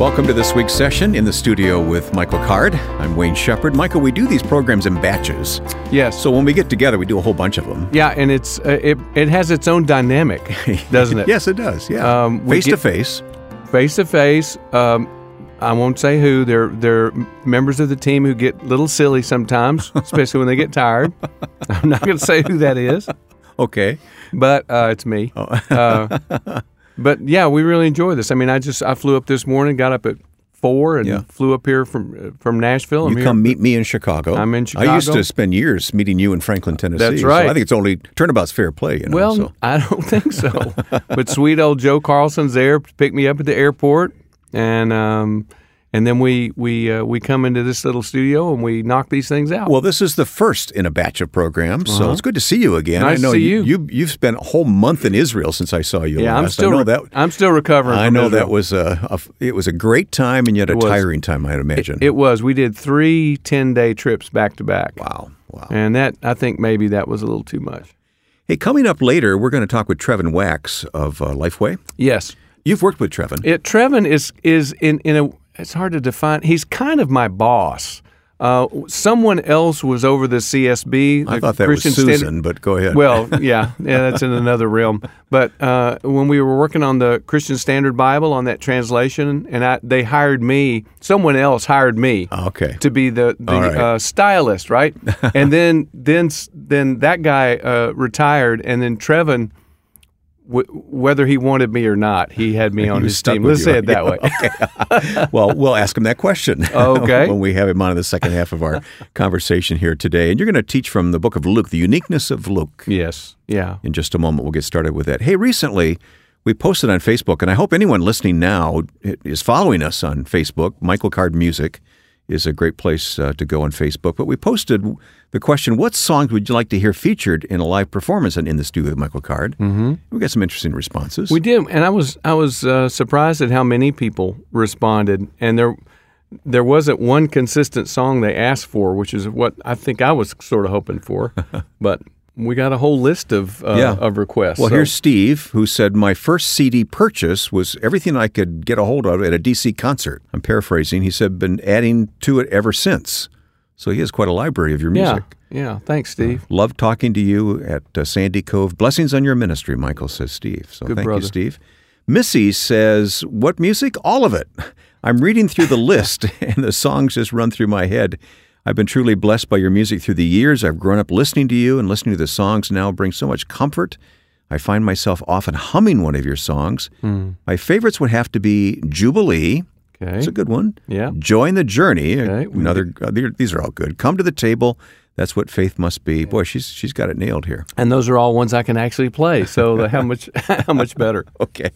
Welcome to this week's session in the studio with Michael Card. I'm Wayne Shepherd. Michael, we do these programs in batches. Yes. So when we get together, we do a whole bunch of them. Yeah, and it's uh, it it has its own dynamic, doesn't it? yes, it does. Yeah. Um, face to face. Face to face. Um, I won't say who. They're they're members of the team who get a little silly sometimes, especially when they get tired. I'm not going to say who that is, Okay. but uh, it's me. Oh. Uh, but yeah, we really enjoy this. I mean, I just I flew up this morning, got up at four, and Yeah. flew up here from uh, from Nashville. I'm You here- come meet me in Chicago. I'm in Chicago. I used to spend years meeting you in Franklin, Tennessee. That's so right. I think it's only turnabout's fair play. You know. Well, so. I don't think so. but sweet old Joe Carlson's there to pick me up at the airport, and um, and then we we uh, we come into this little studio and we knock these things out. Well, this is the first in a batch of programs, so it's good to see you again. Uh-huh. Nice I know to see you. you. You've spent a whole month in Israel since I saw you yeah, I'm last. still I know that, I'm still recovering. I know Israel. that was a, a it was a great time and yet a tiring time. I'd imagine. it was. We did three 10 day trips back to back. wow, wow. And that I think maybe that was a little too much. Hey, coming up later, we're going to talk with Trevin Wax of uh, Lifeway. Yes, You've worked with Trevin. it, Trevin is is in in a. It's hard to define. He's kind of my boss. Uh, someone else was over the CSB. I the thought that Christian was Standard- Susan, but go ahead. Well, yeah, yeah, that's in another realm. But uh, when we were working on the Christian Standard Bible on that translation, and I, they hired me, someone else hired me okay. to be the, the right. uh, stylist, right? and then then then that guy uh, retired, and then Trevin. W- whether he wanted me or not, he had me on his team. Let's you, say it that way. well, we'll ask him that question. Okay. when we have him on in the second half of our conversation here today, and you're going to teach from the book of Luke, the uniqueness of Luke. yes, yeah. In just a moment, we'll get started with that. Hey, recently we posted on Facebook, and I hope anyone listening now is following us on Facebook. Michael Card Music is a great place uh, to go on Facebook. But we posted the question: What songs would you like to hear featured in a live performance and in the studio with Michael Card? Mm-hmm. We got some interesting responses. We did, and I was I was uh, surprised at how many people responded, and there there wasn't one consistent song they asked for, which is what I think I was sort of hoping for, but we got a whole list of uh, Yeah. of requests. Well, so- here's Steve, who said, My first CD purchase was everything I could get a hold of at a DC concert. I'm paraphrasing. He said, Been adding to it ever since. So he has quite a library of your music. yeah. Thanks, Steve. Love talking to you at uh, Sandy Cove. Blessings on your ministry, Michael says Steve. So Good thank you. Steve. Missy says, What music? All of it. I'm reading through the list, and the songs just run through my head. I've been truly blessed by your music through the years. I've grown up listening to you, and listening to the songs now brings so much comfort. I find myself often humming one of your songs. Hmm. My favorites would have to be Jubilee. Okay. That's a good one. Yeah. Join the journey. Okay, Another. Uh, these are- all good. Come to the table. That's what faith must be. Boy, she's she's got it nailed here. And those are all ones I can actually play. So how much how much better? Okay.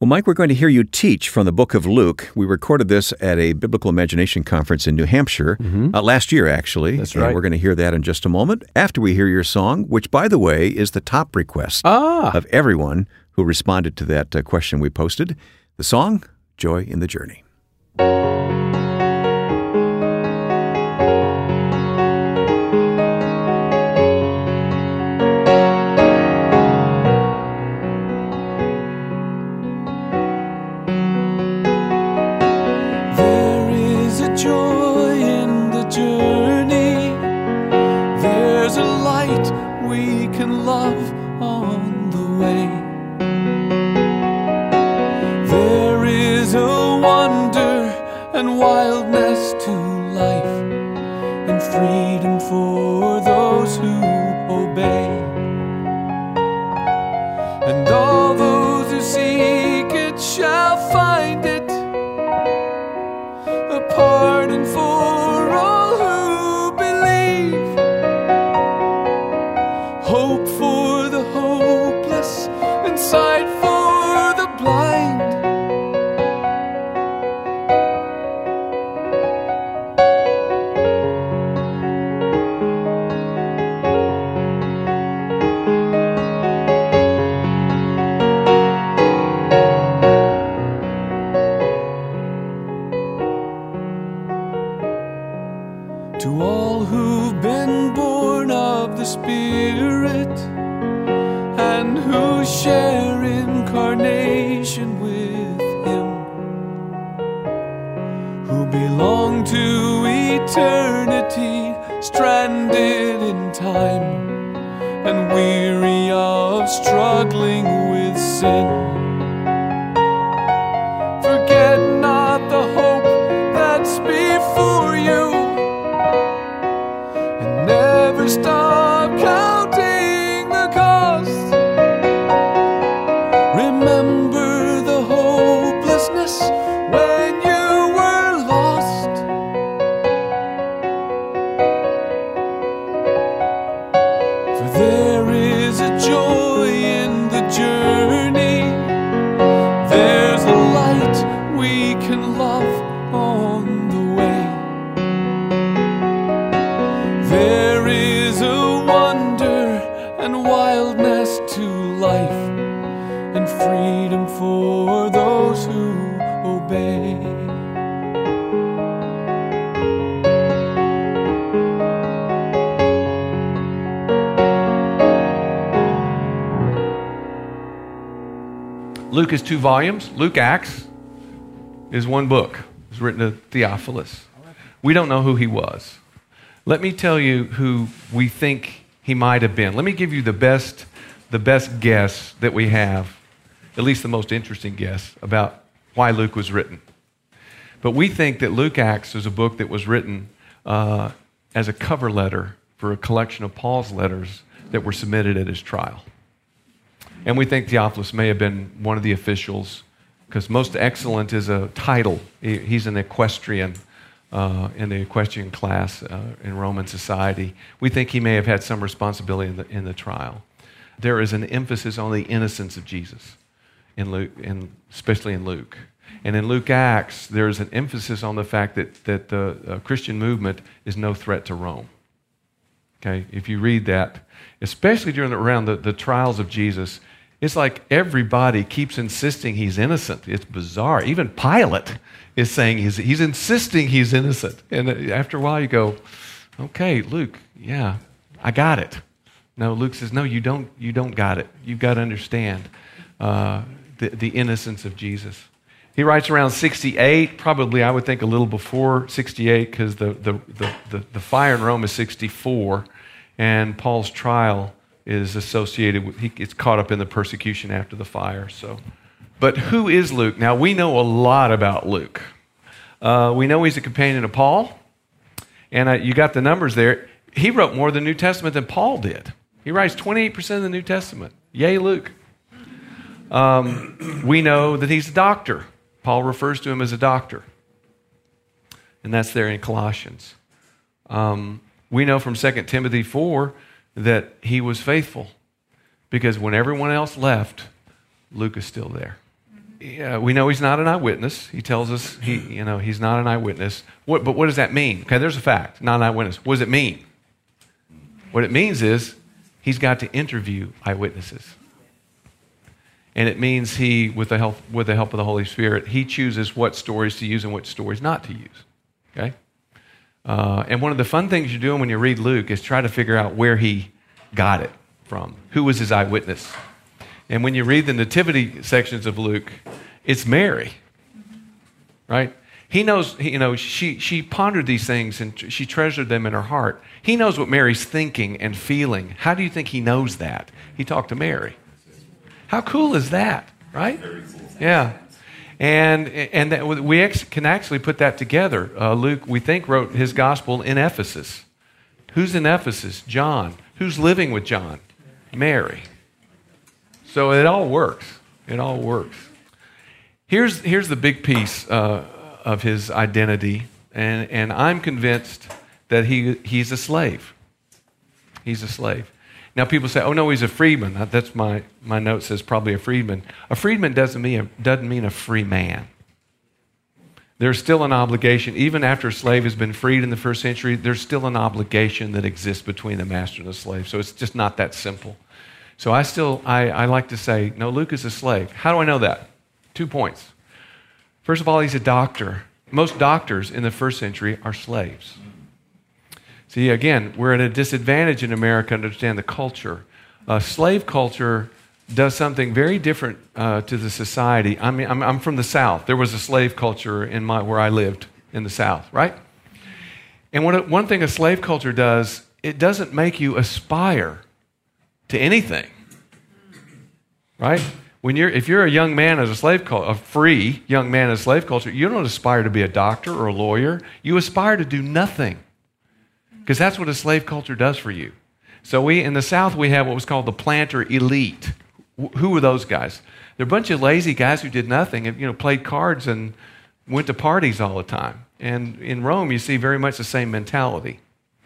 Well, Mike, we're going to hear you teach from the book of Luke. We recorded this at a Biblical Imagination Conference in New Hampshire uh, last year, actually. Mm-hmm. That's And right. we're going to hear that in just a moment after we hear your song, which, by the way, is the top request Ah, of everyone who responded to that uh, question we posted. The song, Joy in the Journey. Love on the way. There is a wonder and wildness to life and freedom for To all who've been born of the Spirit and who share incarnation with Him, who belong to eternity, stranded in time and weary of struggling with sin. Luke is two volumes. Luke Acts is one book. It's written to Theophilus. We don't know who he was. Let me tell you who we think he might have been. Let me give you the best, the best guess that we have, at least the most interesting guess about why Luke was written. But we think that Luke Acts is a book that was written uh, as a cover letter for a collection of Paul's letters that were submitted at his trial. And we think Theophilus may have been one of the officials, because most excellent is a title. He- He's an equestrian uh, in the equestrian class uh, in Roman society. We think he may have had some responsibility in the, in the trial. There is an emphasis on the innocence of Jesus, in Luke, in, especially in Luke. And in Luke Acts, there's an emphasis on the fact that, that the uh, Christian movement is no threat to Rome. Okay, if you read that, especially during the, around the, the trials of Jesus, it's like everybody keeps insisting he's innocent. It's bizarre. Even Pilate is saying he's, he's insisting he's innocent. And after a while, you go, okay, Luke, yeah, I got it. No, Luke says, no, you don't, you don't got it. You've got to understand uh, the, the innocence of Jesus. He writes around 68, probably I would think a little before 68, because the, the, the, the, the fire in Rome is 64, and Paul's trial is associated with, he gets caught up in the persecution after the fire. So, But who is Luke? Now, we know a lot about Luke. Uh, we know he's a companion of Paul, and uh, you got the numbers there. He wrote more of the New Testament than Paul did. He writes 28% of the New Testament. Yay, Luke. Um, we know that he's a doctor. Paul refers to him as a doctor. And that's there in Colossians. Um, we know from 2 Timothy 4 that he was faithful because when everyone else left, Luke is still there. Yeah, we know he's not an eyewitness. He tells us he, you know, he's not an eyewitness. What, but what does that mean? Okay, there's a fact, not an eyewitness. What does it mean? What it means is he's got to interview eyewitnesses. And it means he, with the help, with the help of the Holy Spirit, he chooses what stories to use and what stories not to use. Okay? Uh, and one of the fun things you're doing when you read Luke is try to figure out where he got it from. Who was his eyewitness? And when you read the nativity sections of Luke, it's Mary, right? He knows, you know, she, she pondered these things and she treasured them in her heart. He knows what Mary's thinking and feeling. How do you think he knows that? He talked to Mary. How cool is that, right? Yeah. And, and that we ex- can actually put that together. Uh, Luke, we think, wrote his gospel in Ephesus. Who's in Ephesus? John. Who's living with John? Mary. So it all works. It all works. Here's, here's the big piece uh, of his identity, and, and I'm convinced that he, he's a slave. He's a slave. Now, people say, oh, no, he's a freedman. That's my, my note says probably a freedman. A freedman doesn't mean a, doesn't mean a free man. There's still an obligation, even after a slave has been freed in the first century, there's still an obligation that exists between the master and the slave. So it's just not that simple. So I still, I, I like to say, no, Luke is a slave. How do I know that? Two points. First of all, he's a doctor. Most doctors in the first century are slaves. See, again, we're at a disadvantage in America to understand the culture. Uh, slave culture does something very different uh, to the society. I mean, I'm, I'm, from the South. There was a slave culture in my, where I lived in the South, right? And what, one thing a slave culture does, it doesn't make you aspire to anything. Right? When you're, if you're a young man as a slave culture, a free young man as a slave culture, you don't aspire to be a doctor or a lawyer. You aspire to do nothing. Because that's what a slave culture does for you. So we in the South we have what was called the planter elite. Wh- Who were those guys? They're a bunch of lazy guys who did nothing and you know played cards and went to parties all the time. And in Rome you see very much the same mentality.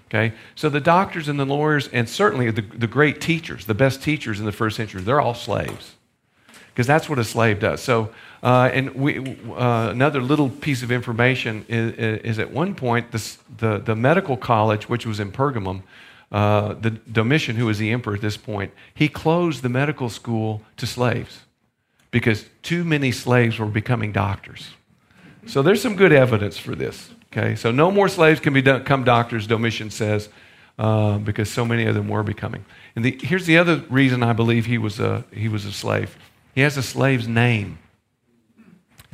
Okay? So the doctors and the lawyers and certainly the, the great teachers, the best teachers in the first century, they're all slaves because that's what a slave does. So, uh, and we, uh, another little piece of information is, is at one point this, the, the medical college, which was in Pergamum, uh, the Domitian, who was the emperor at this point, he closed the medical school to slaves because too many slaves were becoming doctors. So there's some good evidence for this. Okay, so no more slaves can become doctors, Domitian says, uh, because so many of them were becoming. And the, here's the other reason I believe he was a, he was a slave. He has a slave's name.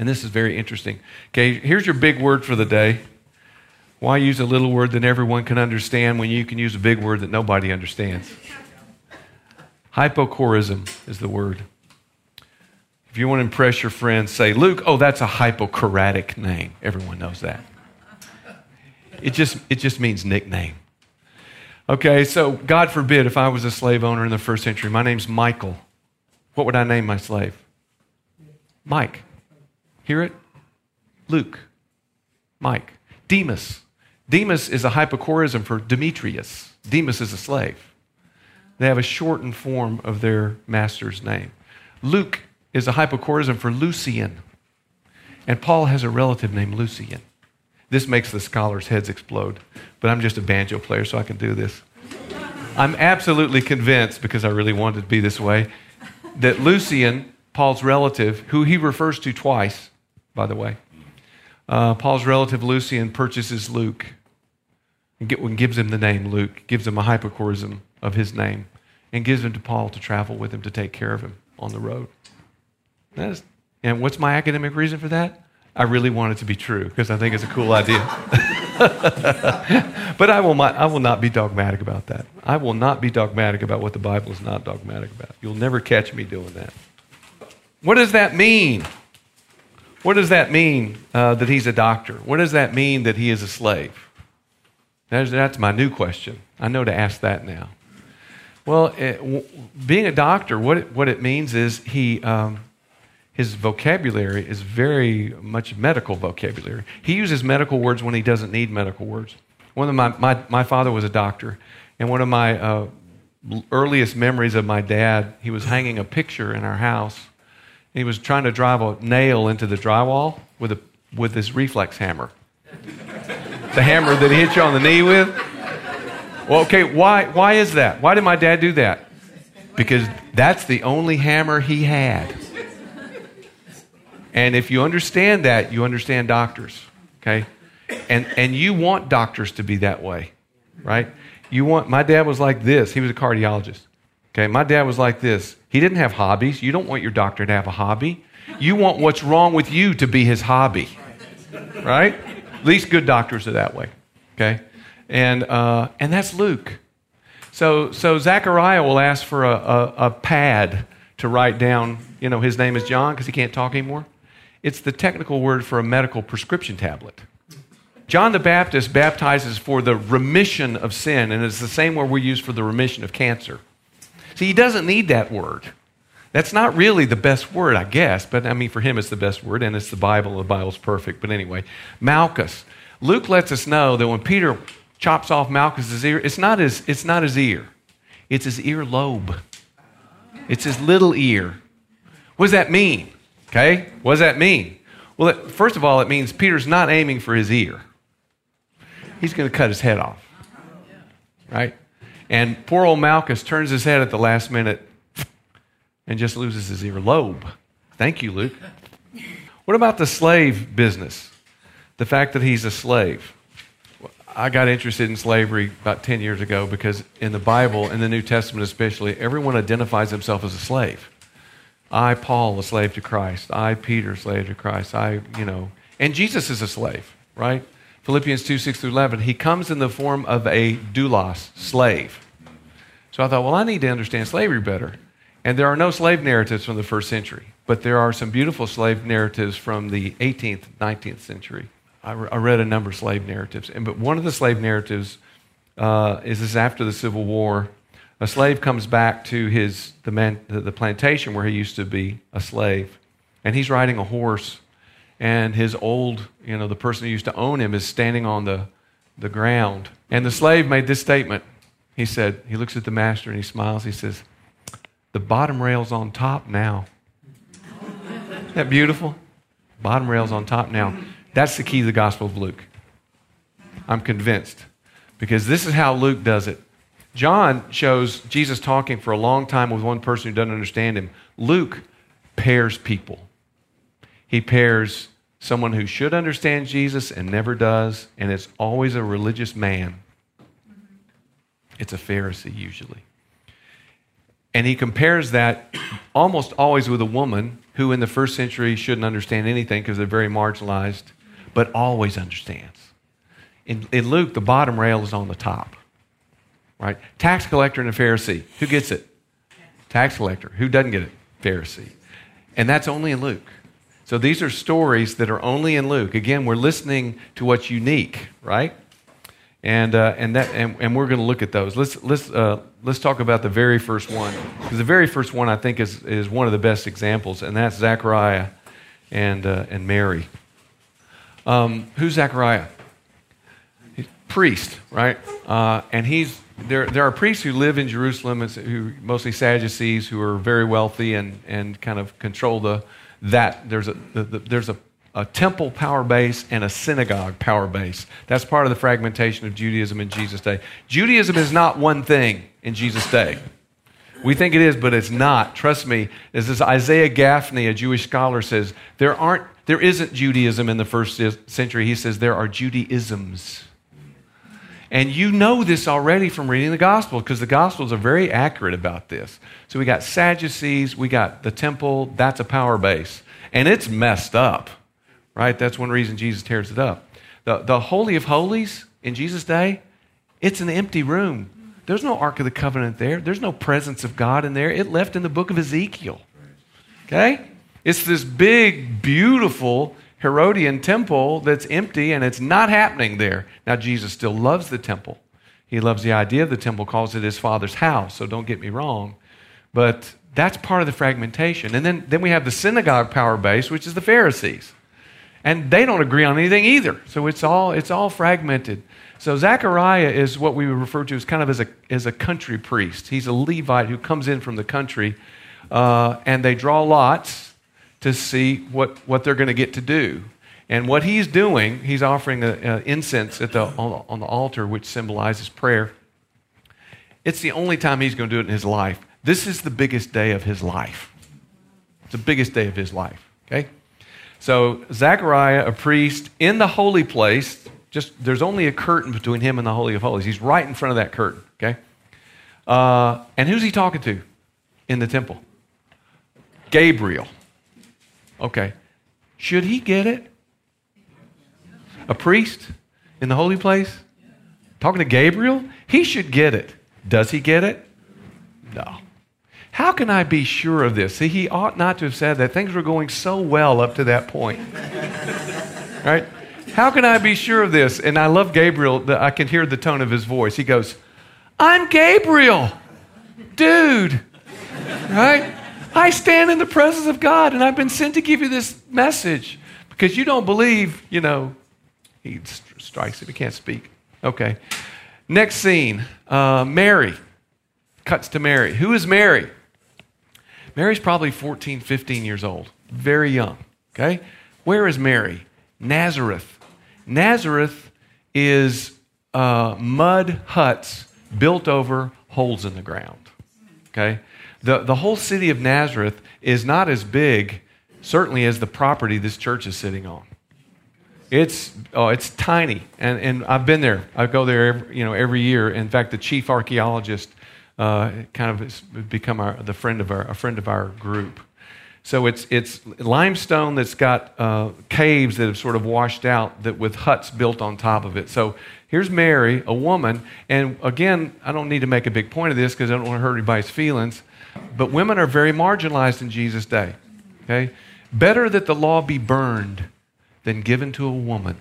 And this is very interesting. Okay, here's your big word for the day. Why use a little word that everyone can understand when you can use a big word that nobody understands? Hypocorism is the word. If you want to impress your friends, say, Luke, oh, that's a hypochoratic name. Everyone knows that. It just, it just means nickname. Okay, so God forbid if I was a slave owner in the first century, my name's Michael. What would I name my slave? Mike. Hear it? Luke. Mike. Demas. Demas is a hypocorism for Demetrius. Demas is a slave. They have a shortened form of their master's name. Luke is a hypocorism for Lucian. And Paul has a relative named Lucian. This makes the scholars' heads explode, but I'm just a banjo player, so I can do this. I'm absolutely convinced, because I really wanted to be this way, that Lucian, Paul's relative, who he refers to twice, by the way, uh, Paul's relative Lucian purchases Luke and, gives him the name Luke, gives him a hypocorism of his name, and gives him to Paul to travel with him to take care of him on the road. And what's my academic reason for that? I really want it to be true because I think it's a cool idea. but I will, I will not be dogmatic about that. I will not be dogmatic about what the Bible is not dogmatic about. You'll never catch me doing that. What does that mean? What does that mean uh, that he's a doctor? What does that mean that he is a slave? That's, that's my new question. I know to ask that now. Well, it, w- being a doctor, what it, what it means is he, um, his vocabulary is very much medical vocabulary. He uses medical words when he doesn't need medical words. One of my, my, my father was a doctor, and one of my uh, earliest memories of my dad, he was hanging a picture in our house. He was trying to drive a nail into the drywall with, a, with this reflex hammer. the hammer that he hit you on the knee with. Well, okay, why, why is that? Why did my dad do that? Because that's the only hammer he had. And if you understand that, you understand doctors, okay? And, and you want doctors to be that way, right? You want, my dad was like this. He was a cardiologist, okay? My dad was like this. He didn't have hobbies. You don't want your doctor to have a hobby. You want what's wrong with you to be his hobby, right? At least good doctors are that way, okay? And, uh, and that's Luke. So, so Zechariah will ask for a, a, a pad to write down, you know, his name is John because he can't talk anymore. It's the technical word for a medical prescription tablet. John the Baptist baptizes for the remission of sin, and it's the same word we use for the remission of cancer. See, he doesn't need that word. That's not really the best word, I guess, but I mean, for him, it's the best word, and it's the Bible. The Bible's perfect. But anyway, Malchus. Luke lets us know that when Peter chops off Malchus's ear, it's not his, it's not his ear, it's his ear lobe. It's his little ear. What does that mean? Okay? What does that mean? Well, it, first of all, it means Peter's not aiming for his ear. He's going to cut his head off. Right? And poor old Malchus turns his head at the last minute and just loses his ear lobe. Thank you, Luke. What about the slave business? The fact that he's a slave. I got interested in slavery about 10 years ago because in the Bible, in the New Testament especially, everyone identifies himself as a slave. I, Paul, a slave to Christ. I, Peter, slave to Christ. I, you know, and Jesus is a slave, right? Philippians 2 6 through 11, he comes in the form of a doulos, slave. So I thought, well, I need to understand slavery better. And there are no slave narratives from the first century, but there are some beautiful slave narratives from the 18th, 19th century. I, re- I read a number of slave narratives, and, but one of the slave narratives uh, is this after the Civil War. A slave comes back to his, the, man, the, the plantation where he used to be a slave, and he's riding a horse, and his old, you know, the person who used to own him is standing on the, the ground. And the slave made this statement. He said, he looks at the master and he smiles. He says, The bottom rail's on top now. Isn't that beautiful? Bottom rail's on top now. That's the key to the Gospel of Luke. I'm convinced. Because this is how Luke does it. John shows Jesus talking for a long time with one person who doesn't understand him. Luke pairs people. He pairs someone who should understand Jesus and never does, and it's always a religious man. It's a Pharisee, usually. And he compares that almost always with a woman who in the first century shouldn't understand anything because they're very marginalized, but always understands. In, in Luke, the bottom rail is on the top, right? Tax collector and a Pharisee. Who gets it? Tax collector. Who doesn't get it? Pharisee. And that's only in Luke. So these are stories that are only in Luke. Again, we're listening to what's unique, right? And, uh, and, that, and, and we're going to look at those. Let's, let's, uh, let's talk about the very first one. Because the very first one, I think, is, is one of the best examples, and that's Zechariah and, uh, and Mary. Um, who's Zechariah? Priest, right? Uh, and he's, there, there are priests who live in Jerusalem, who mostly Sadducees, who are very wealthy and, and kind of control the, that. There's a, the, the, there's a a temple power base and a synagogue power base. That's part of the fragmentation of Judaism in Jesus' day. Judaism is not one thing in Jesus' day. We think it is, but it's not. Trust me. As this Isaiah Gafni, a Jewish scholar, says, there aren't there isn't Judaism in the first century. He says there are Judaisms. And you know this already from reading the Gospels because the Gospels are very accurate about this. So we got Sadducees, we got the temple, that's a power base. And it's messed up right? That's one reason Jesus tears it up. The, the Holy of Holies in Jesus' day, it's an empty room. There's no Ark of the Covenant there. There's no presence of God in there. It left in the book of Ezekiel. Okay? It's this big, beautiful Herodian temple that's empty and it's not happening there. Now, Jesus still loves the temple. He loves the idea of the temple, calls it his father's house, so don't get me wrong. But that's part of the fragmentation. And then, then we have the synagogue power base, which is the Pharisees and they don't agree on anything either. So it's all it's all fragmented. So Zechariah is what we would refer to as kind of as a as a country priest. He's a Levite who comes in from the country, uh, and they draw lots to see what what they're going to get to do. And what he's doing, he's offering an incense at the on, on the altar, which symbolizes prayer. It's the only time he's going to do it in his life. This is the biggest day of his life. It's the biggest day of his life. Okay. So, Zechariah, a priest in the holy place, just there's only a curtain between him and the Holy of Holies. He's right in front of that curtain, okay? Uh, and who's he talking to in the temple? Gabriel. Okay. Should he get it? A priest in the holy place? Talking to Gabriel? He should get it. Does he get it? No. How can I be sure of this? See, he ought not to have said that. Things were going so well up to that point. right? How can I be sure of this? And I love Gabriel. I can hear the tone of his voice. He goes, I'm Gabriel, dude. Right? I stand in the presence of God and I've been sent to give you this message because you don't believe, you know, he strikes him. He can't speak. Okay. Next scene uh, Mary. Cuts to Mary. Who is Mary? Mary's probably 14, 15 years old, very young. Okay? Where is Mary? Nazareth. Nazareth is uh, mud huts built over holes in the ground. Okay? The, the whole city of Nazareth is not as big, certainly, as the property this church is sitting on. It's, oh, it's tiny. And, and I've been there. I go there every, you know, every year. In fact, the chief archaeologist uh, kind of has become our, the friend of our, a friend of our group. So it's, it's limestone that's got uh, caves that have sort of washed out that with huts built on top of it. So here's Mary, a woman, and again, I don't need to make a big point of this because I don't want to hurt anybody's feelings, but women are very marginalized in Jesus' day. Okay? Better that the law be burned than given to a woman.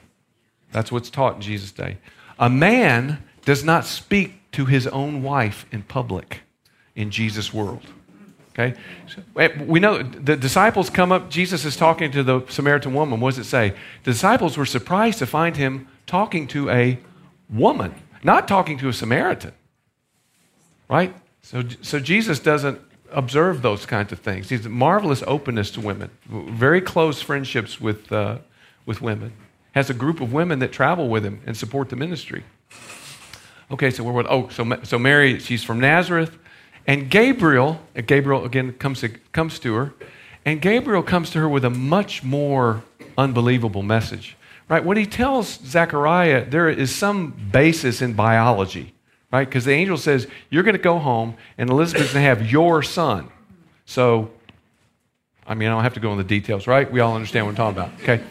That's what's taught in Jesus' day. A man does not speak to his own wife in public in Jesus' world. Okay? Eh, we know the disciples come up, Jesus is talking to the Samaritan woman. What does it say? The disciples were surprised to find him talking to a woman, not talking to a Samaritan. Right? So, so Jesus doesn't observe those kinds of things. He's a marvelous openness to women, very close friendships with, uh, with women. Has a group of women that travel with him and support the ministry. Okay, so we're oh, so so Mary, she's from Nazareth, and Gabriel, Gabriel again comes to, comes to her, and Gabriel comes to her with a much more unbelievable message. Right? What he tells Zechariah, there is some basis in biology, right? Because the angel says, You're going to go home, and Elizabeth's going to have your son. So, I mean, I don't have to go into the details, right? We all understand what I'm talking about. Okay.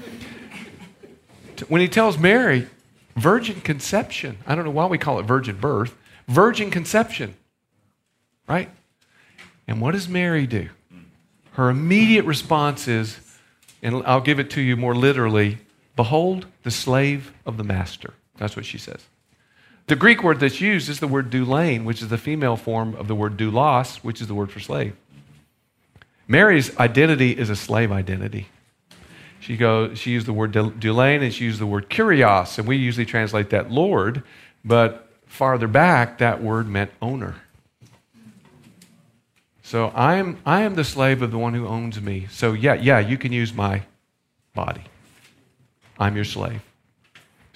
When he tells Mary, virgin conception, I don't know why we call it virgin birth, virgin conception right? And what does Mary do? Her immediate response is, and I'll give it to you more literally Behold, the slave of the master. That's what she says. The Greek word that's used is the word doulane, which is the female form of the word doulos, which is the word for slave. Mary's identity is a slave identity. She, goes, she used the word doulane and she used the word kurios, and we usually translate that Lord, but farther back, that word meant owner. So I am, I am the slave of the one who owns me. So, yeah, yeah, you can use my body. I'm your slave.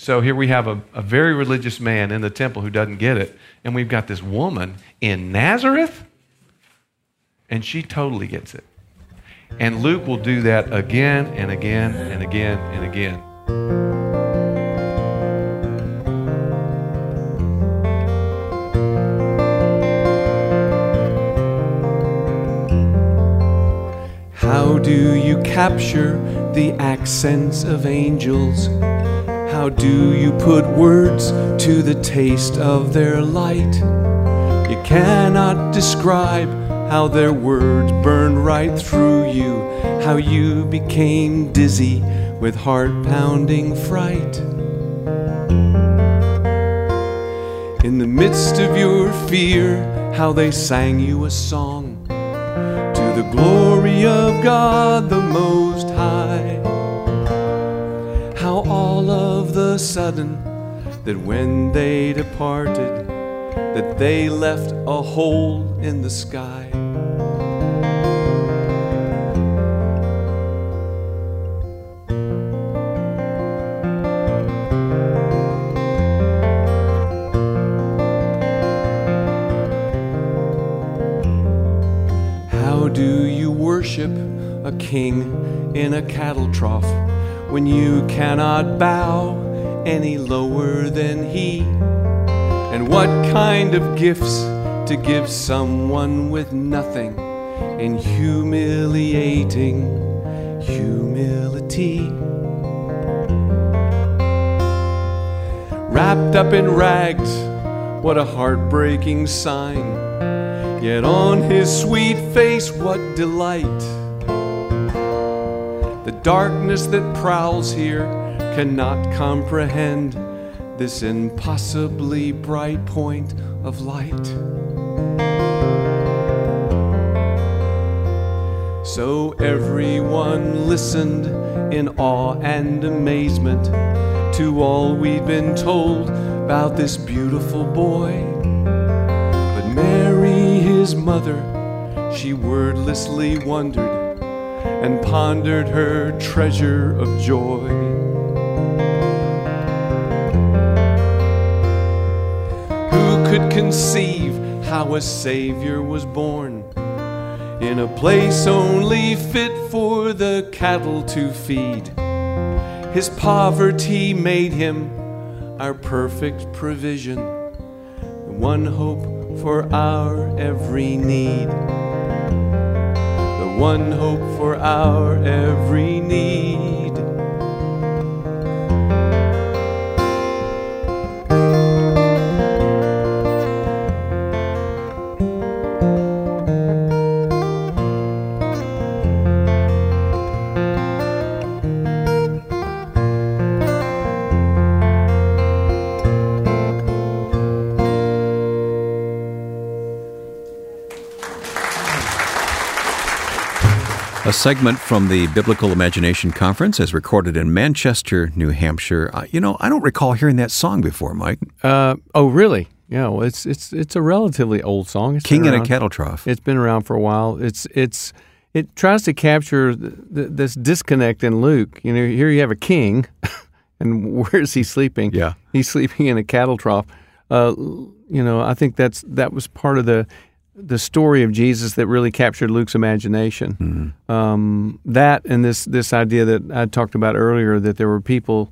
So here we have a, a very religious man in the temple who doesn't get it. And we've got this woman in Nazareth, and she totally gets it. And Luke will do that again and again and again and again. How do you capture the accents of angels? How do you put words to the taste of their light? You cannot describe how their words burned right through you, how you became dizzy with heart pounding fright. In the midst of your fear, how they sang you a song to the glory of God the Most High. How all of the sudden that when they departed, that they left a hole in the sky. How do you worship a king in a cattle trough when you cannot bow any lower than he? And what kind of gifts to give someone with nothing in humiliating humility? Wrapped up in rags, what a heartbreaking sign. Yet on his sweet face, what delight The darkness that prowls here cannot comprehend this impossibly bright point of light. So everyone listened in awe and amazement to all we'd been told about this beautiful boy. But Mary, his mother, she wordlessly wondered and pondered her treasure of joy. Conceive how a Savior was born in a place only fit for the cattle to feed? His poverty made him our perfect provision, the one hope for our every need The one hope for our every need. Segment from the Biblical Imagination Conference as recorded in Manchester, New Hampshire. Uh, you know, I don't recall hearing that song before, Mike. Uh, oh, really? Yeah. Well, it's it's it's a relatively old song. It's King in a Cattle Trough. It's been around for a while. It's it's it tries to capture th- th- this disconnect in Luke. You know, here you have a king, and where is he sleeping? Yeah. he's sleeping in a cattle trough. Uh, you know, I think that's that was part of the the story of Jesus that really captured Luke's imagination. Um, that and this this idea that I talked about earlier that there were people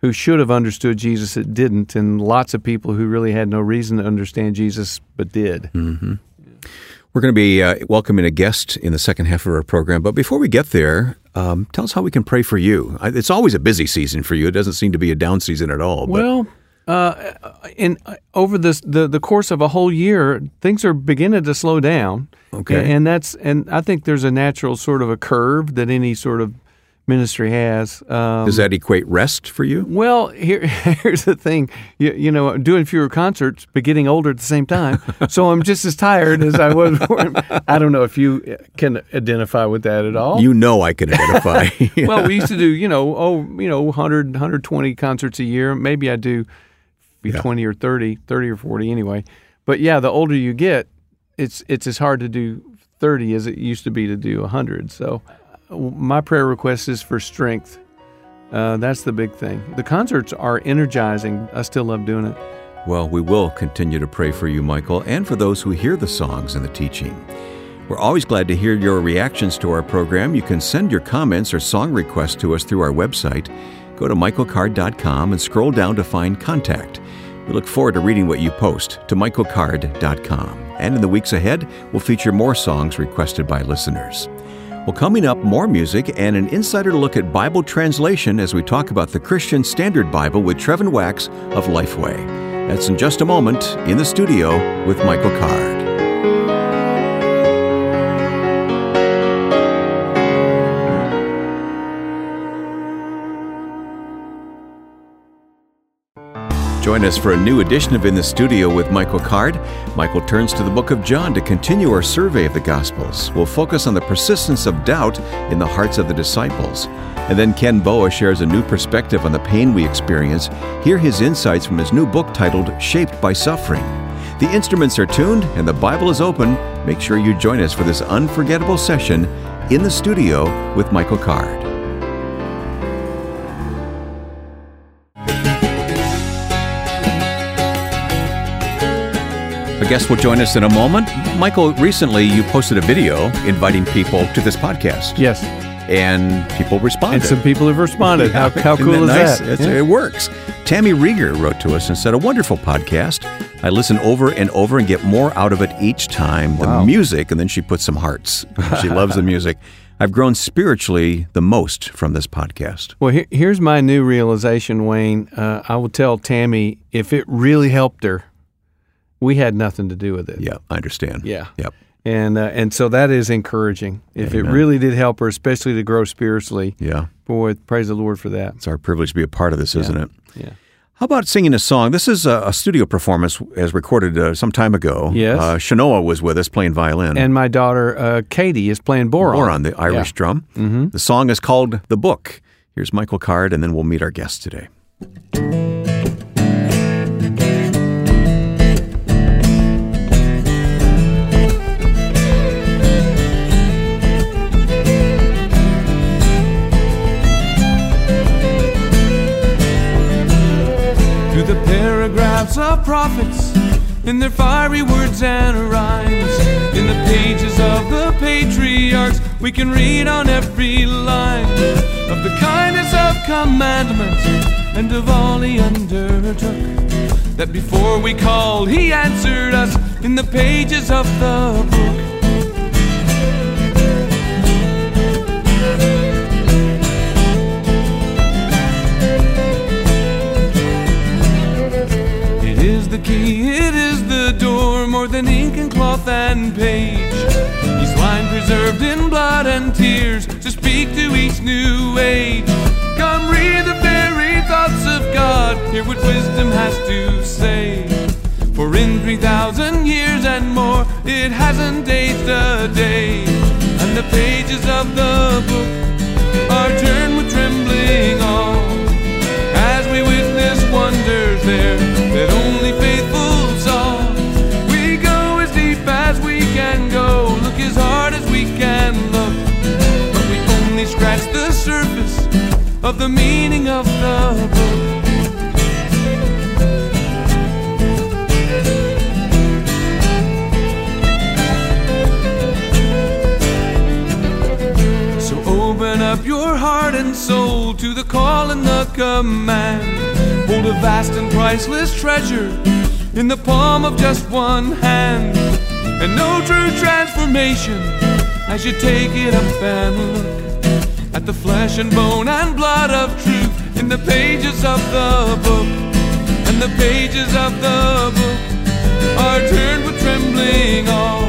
who should have understood Jesus that didn't, and lots of people who really had no reason to understand Jesus but did. We're going to be uh, welcoming a guest in the second half of our program. But before we get there, um, tell us how we can pray for you. It's always a busy season for you. It doesn't seem to be a down season at all. But Well, uh, in uh, over this the the course of a whole year, things are beginning to slow down. Okay. and, and that's and I think there's a natural sort of a curve that any sort of ministry has. Um, does that equate rest for you? well, here, here's the thing. You, you know, I'm doing fewer concerts, but getting older at the same time. so I'm just as tired as I was before. I don't know if you can identify with that at all. You know I can identify. well, we used to do, you know, oh, you know, 100, 120 concerts a year. Maybe I do be Yeah. 20 or 30, 30 or 40 anyway. But yeah, the older you get, it's it's as hard to do 30 as it used to be to do 100. So my prayer request is for strength. Uh, that's the big thing. The concerts are energizing. I still love doing it. Well, we will continue to pray for you, Michael, and for those who hear the songs and the teaching. We're always glad to hear your reactions to our program. You can send your comments or song requests to us through our website. Go to michaelcard.com and scroll down to find contact. We look forward to reading what you post to michaelcard.com. And in the weeks ahead, we'll feature more songs requested by listeners. Well, coming up, more music and an insider look at Bible translation as we talk about the Christian Standard Bible with Trevin Wax of Lifeway. That's in just a moment in the studio with Michael Card. Join us for a new edition of In the Studio with Michael Card. Michael turns to the book of John to continue our survey of the Gospels. We'll focus on the persistence of doubt in the hearts of the disciples. And then Ken Boa shares a new perspective on the pain we experience. Hear his insights from his new book titled Shaped by Suffering. The instruments are tuned and the Bible is open. Make sure you join us for this unforgettable session in the studio with Michael Card. A guest will join us in a moment. Michael, recently you posted a video inviting people to this podcast, Yes. and people responded. And some people have responded. How, how Isn't cool is nice? that? Yeah. It works. Tammy Rieger wrote to us and said, A wonderful podcast. I listen over and over and get more out of it each time. The music, and then she put some hearts. She loves the music. I've grown spiritually the most from this podcast. Well, here, here's my new realization, Wayne. Uh, I will tell Tammy if it really helped her, we had nothing to do with it. Yeah, I understand. Yeah. Yep. And uh, and so that is encouraging. If it really did help her, especially to grow spiritually, Yeah. boy, praise the Lord for that. It's our privilege to be a part of this, isn't it? Yeah. How about singing a song? This is a, a studio performance as recorded uh, some time ago. Yes. Uh, Shanoa was with us playing violin. And my daughter uh, Katie is playing bodhrán. Bodhrán, the Irish Yeah. drum. Mm-hmm. The song is called The Book. Here's Michael Card, and then we'll meet our guest today. Of prophets in their fiery words and rhymes. In the pages of the patriarchs, we can read on every line of the kindness of commandment and of all he undertook. That before we called, he answered us in the pages of the book. Key, it is the door, more than ink and cloth and page. He's wine preserved in blood and tears to speak to each new age. Come read the very thoughts of God, hear what wisdom has to say. For in 3,000 years and more, it hasn't aged a day. And the pages of the book are turned with trembling awe as we witness wonders there of the meaning of the book. So open up your heart and soul to the call and the command. Hold a vast and priceless treasure in the palm of just one hand. And no true transformation as you take it up and look the flesh and bone and blood of truth in the pages of the book. And the pages of the book are turned with trembling awe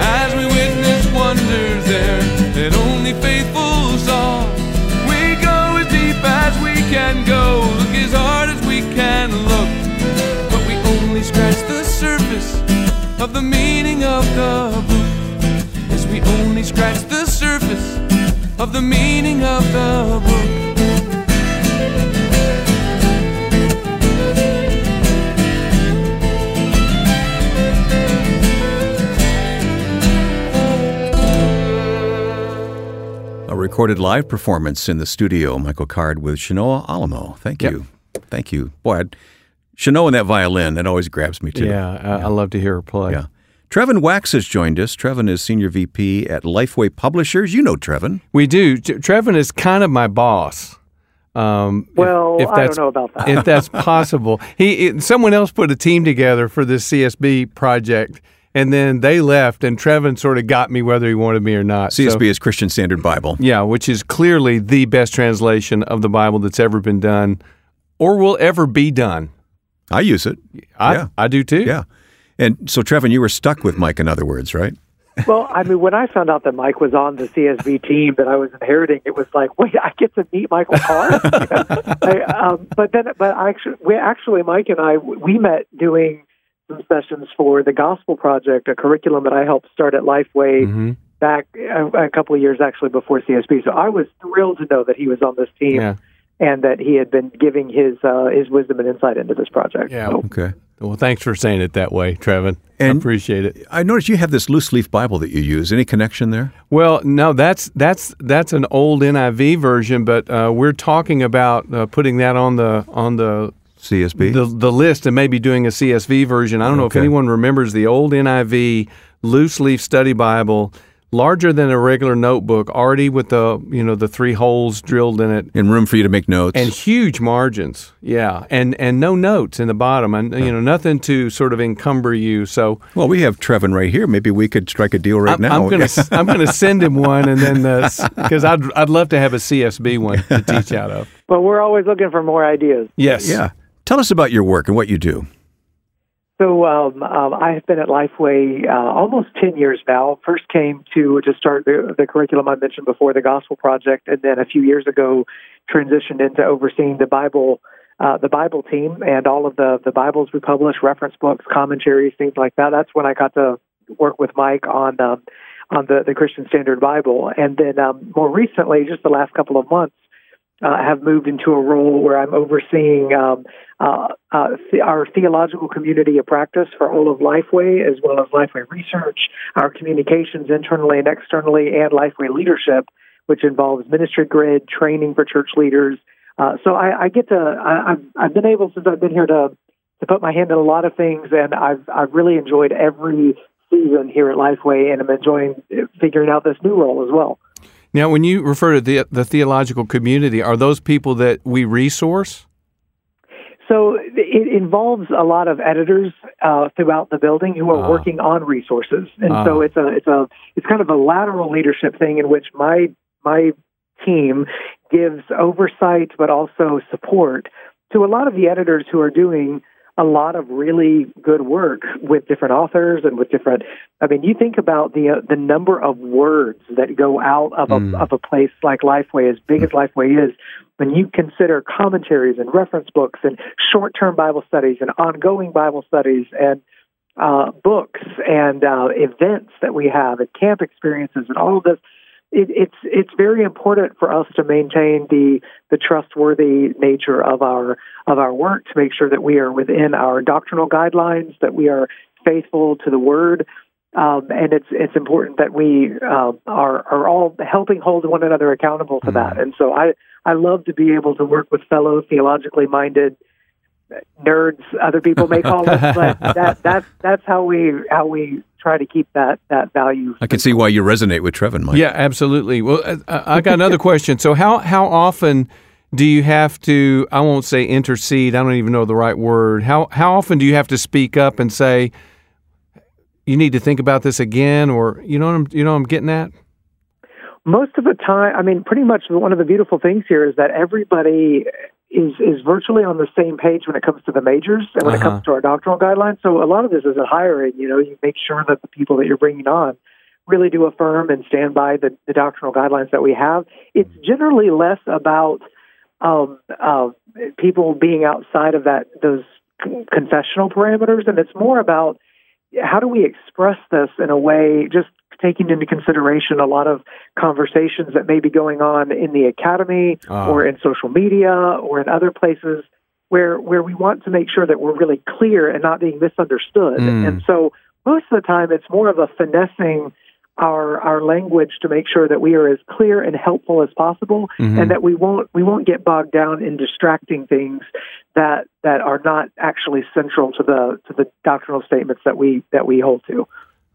as we witness wonders there that only faithful saw. We go as deep as we can go, look as hard as we can look, but we only scratch the surface of the meaning of the book. As we only scratch of the meaning of the book. A recorded live performance in the studio, Michael Card with Shanoa Alamo. Thank Yep. you. Thank you. Boy, I'd, Shanoa and that violin, that always grabs me too. Yeah, I, I love to hear her play. Yeah. Trevin Wax has joined us. Trevin is Senior VP at Lifeway Publishers. You know Trevin. We do. T- Trevin is kind of my boss. Um, Well, if, I don't know about that. if that's possible. He it, someone else put a team together for this CSB project, and then they left, and Trevin sort of got me whether he wanted me or not. So- CSB is Christian Standard Bible. yeah, which is clearly the best translation of the Bible that's ever been done, or will ever be done. I use it. I Yeah. I do too. Yeah. And so, Trevin, you were stuck with Mike, in other words, right? well, I mean, when I found out that Mike was on the CSB team that I was inheriting, it was like, wait, I get to meet Michael Card. I, um, but then, but I actually, we actually, Mike and I, we met doing some sessions for the Gospel Project, a curriculum that I helped start at Lifeway hmm back a, a couple of years actually before CSB. So I was thrilled to know that he was on this team. Yeah. And that he had been giving his uh, his wisdom and insight into this project. Yeah. So- Okay. Well, thanks for saying it that way, Trevin. I appreciate it. I noticed you have this loose leaf Bible that you use. Any connection there? Well, no, that's that's that's an old NIV version, but uh, we're talking about uh, putting that on the on the, CSB? the the list and maybe doing a CSB version. I don't know if anyone remembers the old NIV loose leaf study Bible, larger than a regular notebook, already with the you know the three holes drilled in it. in room for you to make notes. And huge margins, yeah, and and no notes in the bottom, and you know nothing to sort of encumber you. So well, we have Trevin right here. Maybe we could strike a deal right I'm, now. I'm gonna I'm gonna send him one, and then because I'd I'd love to have a CSB one to teach out of. But we're always looking for more ideas. Yes. yeah. Tell us about your work and what you do. So um, um, I have been at Lifeway uh, almost ten years now. First came to to start the, the curriculum I mentioned before, the Gospel Project, and then a few years ago transitioned into overseeing the Bible uh, the Bible team and all of the the Bibles we publish, reference books, commentaries, things like that. That's when I got to work with Mike on um, on the the Christian Standard Bible, and then um, more recently, just the last couple of months. Uh, have moved into a role where I'm overseeing um, uh, uh, our theological community of practice for all of Lifeway, as well as Lifeway Research, our communications internally and externally, and Lifeway Leadership, which involves ministry grid, training for church leaders. Uh, so I, I get to, I, I've, I've been able since I've been here to, to put my hand in a lot of things, and I've, I've really enjoyed every season here at Lifeway, and I'm enjoying figuring out this new role as well. Now, when you refer to the the theological community, are those people that we resource? So it involves a lot of editors uh, throughout the building who are Ah. working on resources, and Ah. so it's a it's a it's kind of a lateral leadership thing in which my my team gives oversight but also support to a lot of the editors who are doing a lot of really good work with different authors and with different. I mean, you think about the uh, the number of words that go out of a Mm. of a place like Lifeway, as big as Lifeway is. When you consider commentaries and reference books and short term Bible studies and ongoing Bible studies and uh, books and uh, events that we have and camp experiences and all of this, it, it's it's very important for us to maintain the the trustworthy nature of our of our work to make sure that we are within our doctrinal guidelines, that we are faithful to the Word, um, and it's it's important that we uh, are are all helping hold one another accountable to that. And so I I love to be able to work with fellow theologically minded nerds other people may call us but that that's that's how we how we try to keep that that value I can see why you resonate with Trevin, Mike. Yeah, absolutely. Well, uh, I I got another question. So, how how often do you have to? I won't say intercede. I don't even know the right word. How how often do you have to speak up and say, "You need to think about this again," or you know what I'm you know what I'm getting at? most of the time i mean pretty much one of the beautiful things here is that everybody is is virtually on the same page when it comes to the majors and when it Uh-huh. comes to our doctrinal guidelines. So a lot of this isn't hiring you know you make sure that the people that you're bringing on really do affirm and stand by the, the doctrinal guidelines that we have. It's generally less about um, uh, people being outside of that those confessional parameters and it's more about how do we express this in a way just taking into consideration a lot of conversations that may be going on in the academy Ah. or in social media or in other places where where we want to make sure that we're really clear and not being misunderstood Mm. and so most of the time it's more of a finessing our our language to make sure that we are as clear and helpful as possible Mhm. and that we won't we won't get bogged down in distracting things that that are not actually central to the to the doctrinal statements that we that we hold to.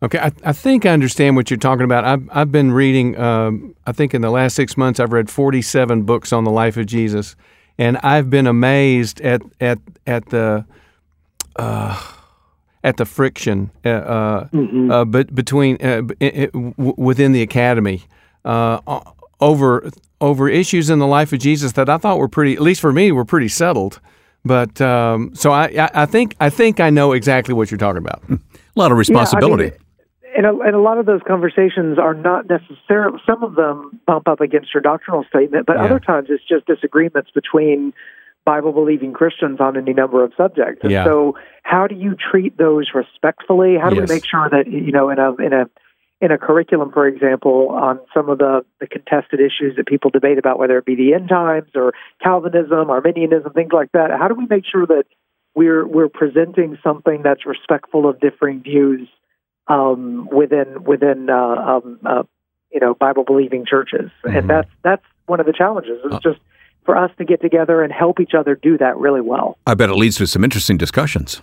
Okay, I, I think I understand what you're talking about. I've, I've been reading, um, I think in the last six months, I've read 47 books on the life of Jesus. And I've been amazed at, at, at the. Uh, at the friction uh, uh, uh, but between uh, b- i- i- w- within the academy uh, over over issues in the life of Jesus that I thought were pretty, at least for me, were pretty settled. But um, so I, I, I think I think I know exactly what you're talking about. A lot of responsibility. Yeah, I mean, and, a, and a lot of those conversations are not necessarily. Some of them bump up against your doctrinal statement, but Yeah. other times it's just disagreements between Bible believing Christians on any number of subjects. And Yeah. so, how do you treat those respectfully? How do Yes. we make sure that you know in a in a in a curriculum, for example, on some of the, the contested issues that people debate about, whether it be the end times or Calvinism, Arminianism, things like that, how do we make sure that we're we're presenting something that's respectful of differing views um, within within uh, um, uh, you know Bible believing churches, Mhm. and that's that's one of the challenges. It's Uh. just for us to get together and help each other do that really well. I bet it leads to some interesting discussions.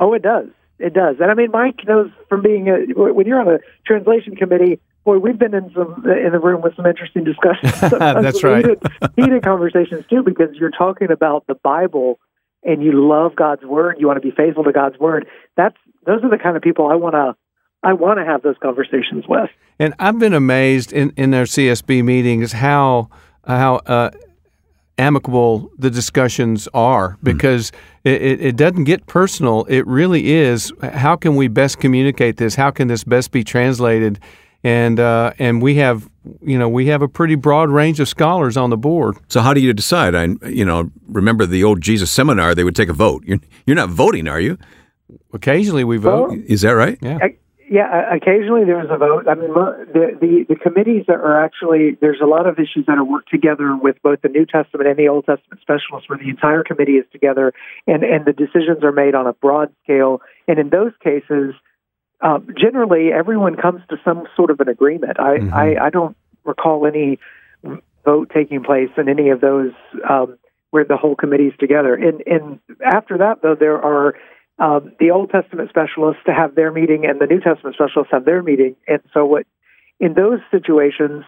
Oh, it does. It does. And I mean, Mike knows from being a, when you're on a translation committee. Boy, we've been in some in the room with some interesting discussions. That's right. Heated, heated conversations too, because you're talking about the Bible and you love God's word. You want to be faithful to God's word. That's those are the kind of people I want to I want to have those conversations with. And I've been amazed in, in their CSB meetings how how uh, amicable the discussions are because it, it, it doesn't get personal. It really is how can we best communicate this? How can this best be translated? And uh, and we have you know we have a pretty broad range of scholars on the board. So how do you decide? I, you know, remember the old Jesus seminar? They would take a vote. You're, you're not voting, are you? Occasionally we vote. Well, Is that right? Yeah. I- Yeah, occasionally there's a vote. I mean, the, the the committees that are actually there's a lot of issues that are worked together with both the New Testament and the Old Testament specialists, where the entire committee is together, and and the decisions are made on a broad scale. And in those cases, um, generally everyone comes to some sort of an agreement. I Mhm. I, I don't recall any vote taking place in any of those um, where the whole committee is together. And and after that, though, there are um, the Old Testament specialists to have their meeting and the New Testament specialists have their meeting. And so, what in those situations,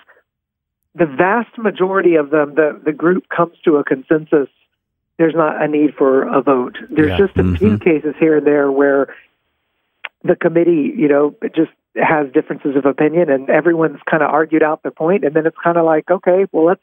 the vast majority of them, the the group comes to a consensus. There's not a need for a vote. There's Yeah. just a few Mhm. cases here and there where the committee, you know, just has differences of opinion, and everyone's kind of argued out their point, and then it's kind of like, okay, well, let's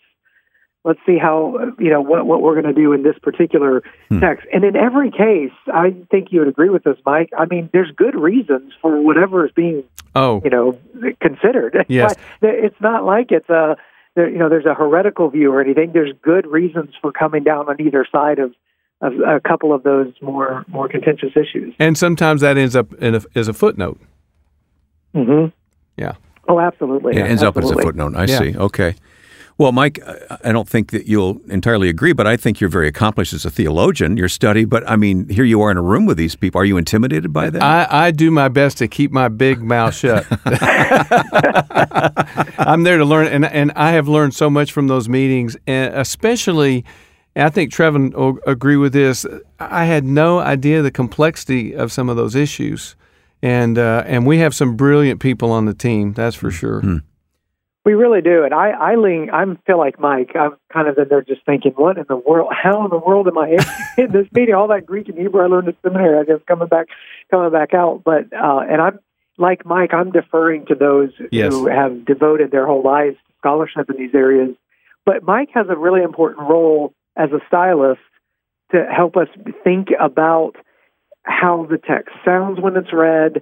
let's see how you know what what we're going to do in this particular Hmm. text. And in every case, I think you would agree with this, Mike. I mean, there's good reasons for whatever is being Oh, you know considered. Yes. it's not like it's a there, you know there's a heretical view or anything. There's good reasons for coming down on either side of of a couple of those more more contentious issues. and sometimes that ends up in a, as a footnote. hmm Yeah. Oh, absolutely. It ends up as a footnote. I Yeah. see. Okay. Well, Mike, I- I don't think that you'll entirely agree, but I think you're very accomplished as a theologian, your study. But I mean, here you are in a room with these people. Are you intimidated by them? I, I do my best to keep my big mouth shut. I'm there to learn, and, and I have learned so much from those meetings, and especially, and I think Trevin will agree with this. I had no idea the complexity of some of those issues, and uh, and we have some brilliant people on the team. That's for sure. We really do, and I, I lean. I feel like Mike. I'm kind of in there just thinking, what in the world? How in the world am I in, in this meeting? All that Greek and Hebrew I learned at seminary, I guess coming back, coming back out. But uh, and I'm like Mike. I'm deferring to those Yes. who have devoted their whole lives to scholarship in these areas. But Mike has a really important role as a stylist to help us think about how the text sounds when it's read,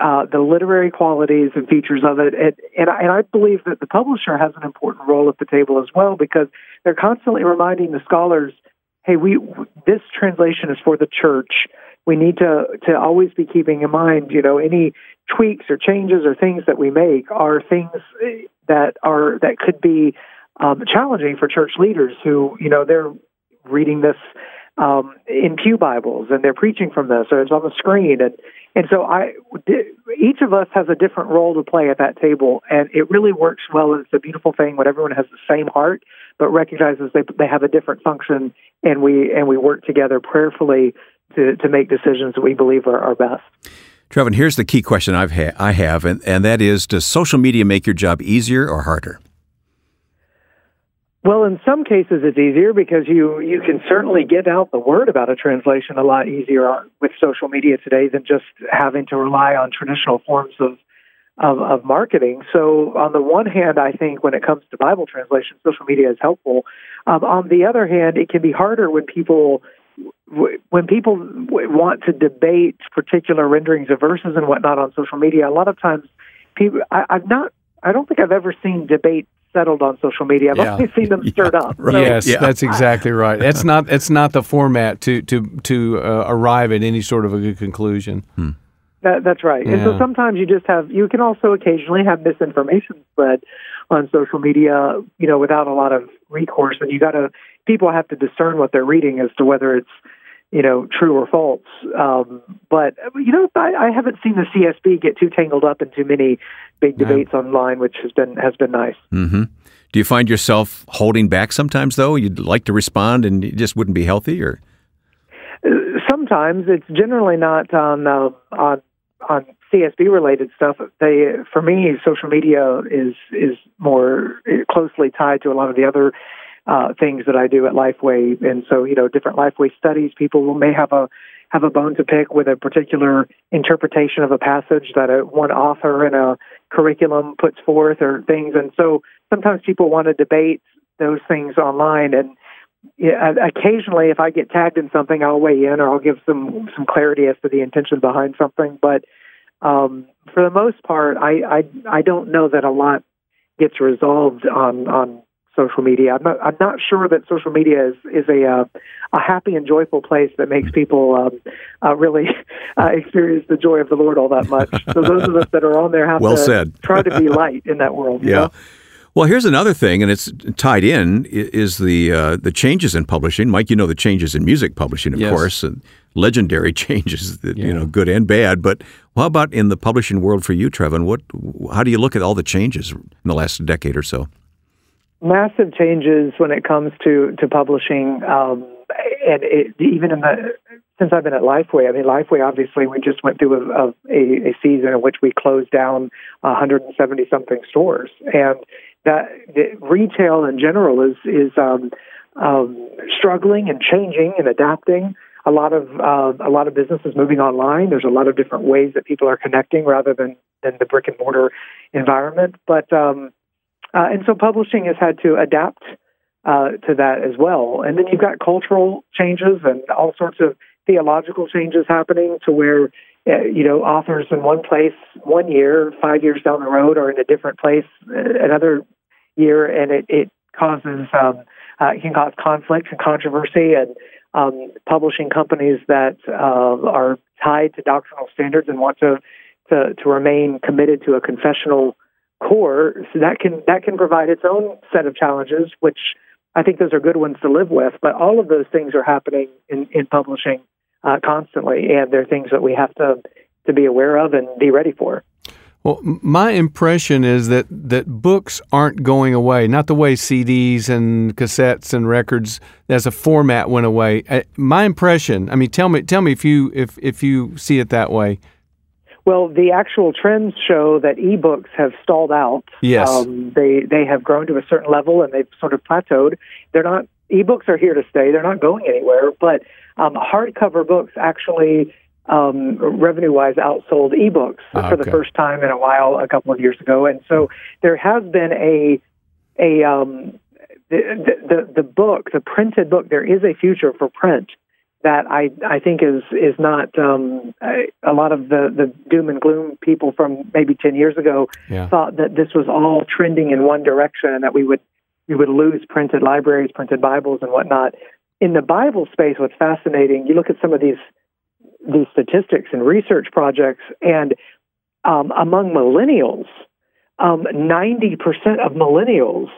uh, the literary qualities and features of it. And, and, I, and I believe that the publisher has an important role at the table as well because they're constantly reminding the scholars, hey, we this translation is for the church. We need to to always be keeping in mind, you know, any tweaks or changes or things that we make are things that are that could be um, challenging for church leaders who, you know, they're reading this um, in pew Bibles and they're preaching from this, or it's on the screen, and and so I, each of us has a different role to play at that table, and it really works well. It's a beautiful thing when everyone has the same heart, but recognizes they they have a different function, and we and we work together prayerfully to to make decisions that we believe are, best. Trevin, here's the key question I've ha- I have, and, and that is Does social media make your job easier or harder? Well, in some cases, it's easier because you you can certainly get out the word about a translation a lot easier on, with social media today than just having to rely on traditional forms of, of of marketing. So, on the one hand, I think when it comes to Bible translation, social media is helpful. Um, on the other hand, it can be harder when people when people want to debate particular renderings of verses and whatnot on social media. A lot of times, people I, I've not I don't think I've ever seen debate settled on social media. I've Yeah. only seen them stirred up. right. So- Yes, Yeah. that's exactly right. It's not it's not the format to to to uh, arrive at any sort of a good conclusion. That, that's right. And so sometimes you just have, you can also occasionally have misinformation spread on social media, you know, without a lot of recourse. And you got to, people have to discern what they're reading as to whether it's, you know, true or false. Um, but, you know, I, I haven't seen the CSB get too tangled up in too many big Yeah. debates online, which has been, has been nice. hmm Do you find yourself holding back sometimes, though? You'd like to respond and it just wouldn't be healthy, or? Uh, Sometimes it's generally not on uh, on on CSB related stuff. They for me, social media is is more closely tied to a lot of the other uh, things that I do at Lifeway, and so you know, different Lifeway studies. People may have a have a bone to pick with a particular interpretation of a passage that a, one author in a curriculum puts forth, or things, and so sometimes people want to debate those things online and yeah, occasionally if I get tagged in something, I'll weigh in or I'll give some some clarity as to the intention behind something. But um, for the most part, I, I I don't know that a lot gets resolved on on social media. I'm not I'm not sure that social media is is a uh, a happy and joyful place that makes people um, uh, really uh, experience the joy of the Lord all that much. So those of us that are on there have Well to said. try to be light in that world. you Yeah. know? Well, here's another thing, and it's tied in is the uh, the changes in publishing. Mike, you know the changes in music publishing, of Yes. course, and legendary changes, that, you know, good and bad. But how about in the publishing world for you, Trevin? What, how do you look at all the changes in the last decade or so? Massive changes when it comes to to publishing, um, and it, even in the since I've been at Lifeway. I mean, Lifeway obviously we just went through a, a, a season in which we closed down 170 something stores, and that retail in general is is um, um, struggling and changing and adapting. A lot of uh, a lot of businesses moving online. There's a lot of different ways that people are connecting rather than than the brick and mortar environment, but um, uh, and so publishing has had to adapt uh, to that as well. And then you've got cultural changes and all sorts of theological changes happening to where uh, you know authors in one place one year, five years down the road, are in a different place uh, another year, and it, it causes um, uh, it can cause conflict and controversy and um, publishing companies that uh, are tied to doctrinal standards and want to, to to remain committed to a confessional core. So that can that can provide its own set of challenges, which I think those are good ones to live with. But all of those things are happening in, in publishing uh, constantly, and they're things that we have to to be aware of and be ready for. Well, my impression is that, that books aren't going away, not the way CDs and cassettes and records as a format went away. Uh, my impression, I mean, tell me, tell me if you if if you see it that way. Well, the actual trends show that ebooks have stalled out. Yes, um, they they have grown to a certain level and they've sort of plateaued. They're not ebooks are here to stay. They're not going anywhere. But um, hardcover books actually um, revenue wise outsold ebooks Ah, for the first time in a while a couple of years ago. And so there has been a a um, the, the the book, the printed book. There is a future for print that I I think is is not um, a, a lot of the the doom and gloom people from maybe ten years ago Yeah. thought that this was all trending in one direction and that we would we would lose printed libraries, printed Bibles, and whatnot. In the Bible space, what's fascinating, you look at some of these these statistics and research projects, and um, among millennials, um, ninety percent of millennials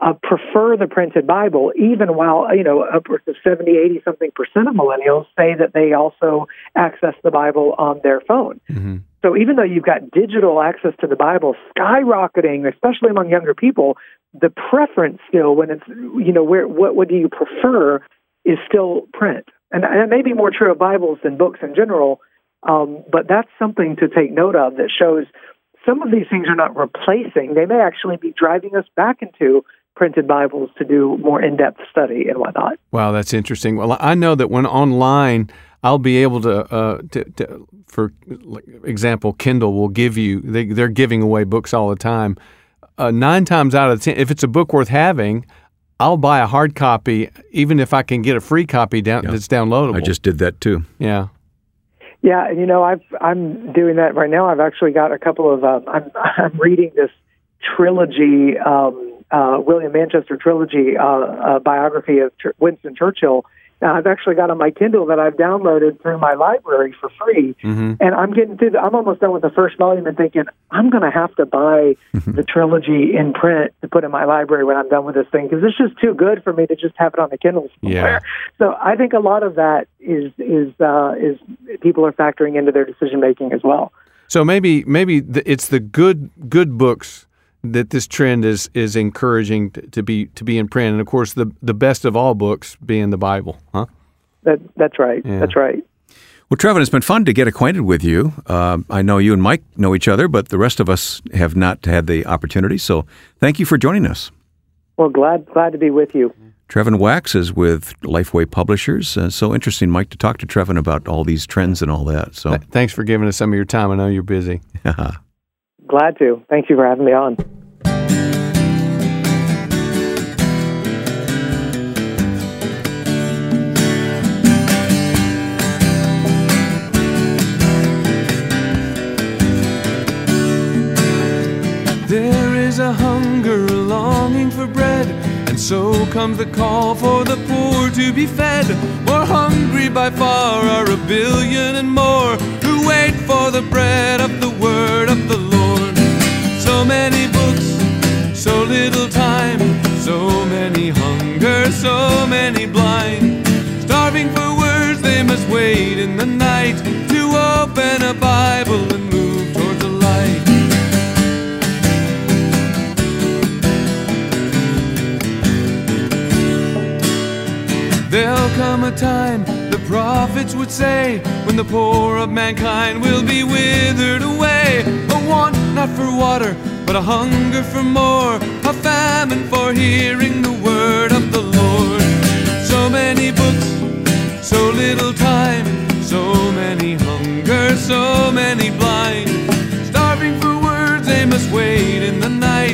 uh, prefer the printed Bible, even while you know upwards of 70, 80 something percent of millennials say that they also access the Bible on their phone. hmm So even though you've got digital access to the Bible skyrocketing, especially among younger people, the preference still when it's you know where what what do you prefer is still print, and, and it may be more true of Bibles than books in general. Um, but that's something to take note of that shows some of these things are not replacing; they may actually be driving us back into printed Bibles to do more in-depth study and whatnot. Wow, that's interesting. Well, I know that when online, I'll be able to, uh, to, to for example, Kindle will give you. They, they're giving away books all the time. Uh, nine times out of ten, if it's a book worth having, I'll buy a hard copy, even if I can get a free copy down that's downloadable. I just did that too. yeah. Yeah, and you know, I've I'm doing that right now. I've actually got a couple of um, I'm I'm reading this trilogy, um, uh, William Manchester trilogy uh, uh, biography of Ch- Winston Churchill. Now, I've actually got on my Kindle that I've downloaded through my library for free, hmm and I'm getting through. The, I'm almost done with the first volume, and thinking I'm going to have to buy the trilogy in print to put in my library when I'm done with this thing because it's just too good for me to just have it on the Kindle somewhere. So I think a lot of that is is uh, is people are factoring into their decision making as well. So maybe maybe the, it's the good good books that this trend is is encouraging to, to be to be in print, and of course the the best of all books being the Bible, huh? That that's right. Yeah. That's right. Well, Trevin, it's been fun to get acquainted with you. Uh, I know you and Mike know each other, but the rest of us have not had the opportunity. So thank you for joining us. Well, glad glad to be with you. Trevin Wax is with Lifeway Publishers. Uh, so interesting, Mike, to talk to Trevin about all these trends and all that. So Th- Thanks for giving us some of your time. I know you're busy. Glad to. Thank you for having me on. There is a hunger, a longing for bread, and so comes the call for the poor to be fed. More hungry by far are a billion and more wait for the bread of the word of the Lord. So many books, so little time, so many hunger, so many blind. Starving for words, they must wait in the night to open a Bible and move towards the light. There'll come a time, prophets would say, when the poor of mankind will be withered away. A want not for water, but a hunger for more, a famine for hearing the word of the Lord. So many books, so little time, so many hunger, so many blind. Starving for words, they must wait in the night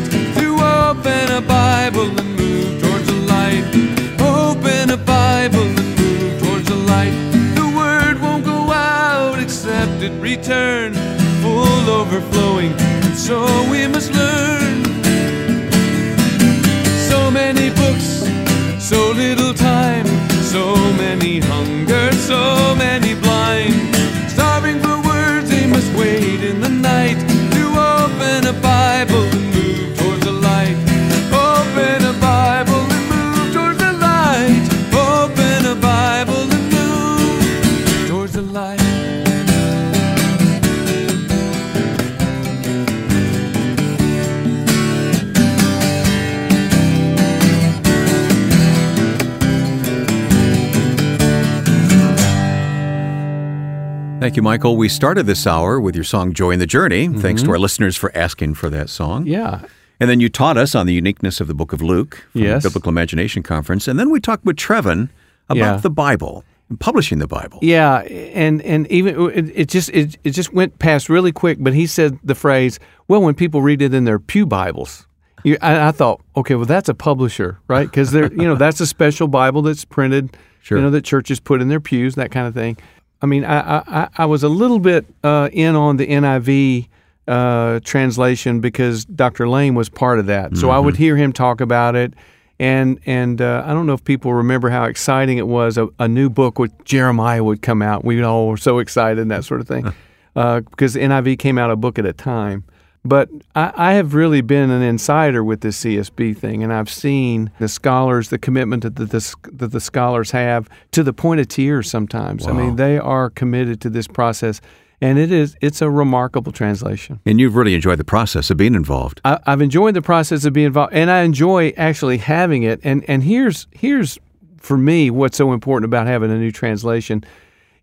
Thank you, Michael. We started this hour with your song Joy in the Journey. Thanks to our listeners for asking for that song. Mm-hmm. Yeah. And then you taught us on the uniqueness of the book of Luke from Yes. the Biblical Imagination Conference. And then we talked with Trevin about Yeah. the Bible publishing the Bible. Yeah, and and even it, it just it, it just went past really quick. But he said the phrase, "Well, when people read it in their pew Bibles." You, I, I thought, okay, well, that's a publisher, right? Because they're, you know, that's a special Bible that's printed, Sure. you know, that churches put in their pews, that kind of thing. I mean, I, I, I- was a little bit uh, in on the NIV uh, translation because Dr. Lane was part of that. So I would hear him talk about it. And and uh, I don't know if people remember how exciting it was. A, a new book with Jeremiah would come out. We all were so excited and that sort of thing, uh, because NIV came out a book at a time. But I, I have really been an insider with this CSB thing, and I've seen the scholars, the commitment that the, the, that the scholars have to the point of tears sometimes. I mean, they are committed to this process, and it is it's a remarkable translation. And you've really enjoyed the process of being involved. I, I've enjoyed the process of being involved, and I enjoy actually having it. And and here's here's for me what's so important about having a new translation.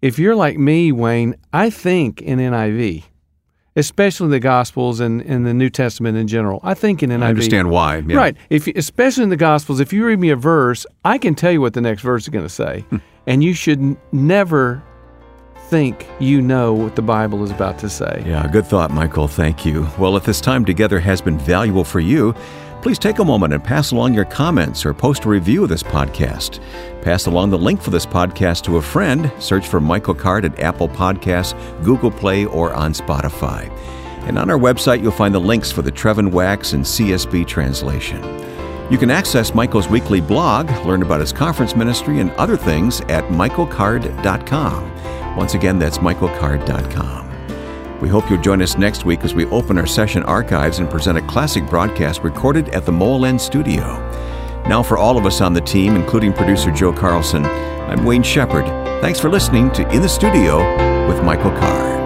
If you're like me, Wayne, I think in NIV, especially the Gospels and, and the New Testament in general. I think in NIV. I understand why. yeah. Right. If especially in the Gospels, if you read me a verse, I can tell you what the next verse is going to say, Hmm. and you should n- never think you know what the Bible is about to say. Yeah, good thought, Michael. Thank you. Well, if this time together has been valuable for you, please take a moment and pass along your comments or post a review of this podcast. Pass along the link for this podcast to a friend. Search for Michael Card at Apple Podcasts, Google Play, or on Spotify. And on our website, you'll find the links for the Trevin Wax and CSB translation. You can access Michael's weekly blog, learn about his conference ministry, and other things at michaelcard.com. Once again, that's michaelcard.com. We hope you'll join us next week as we open our session archives and present a classic broadcast recorded at the Mole End Studio. Now, for all of us on the team, including producer Joe Carlson, I'm Wayne Shepherd. Thanks for listening to In the Studio with Michael Card.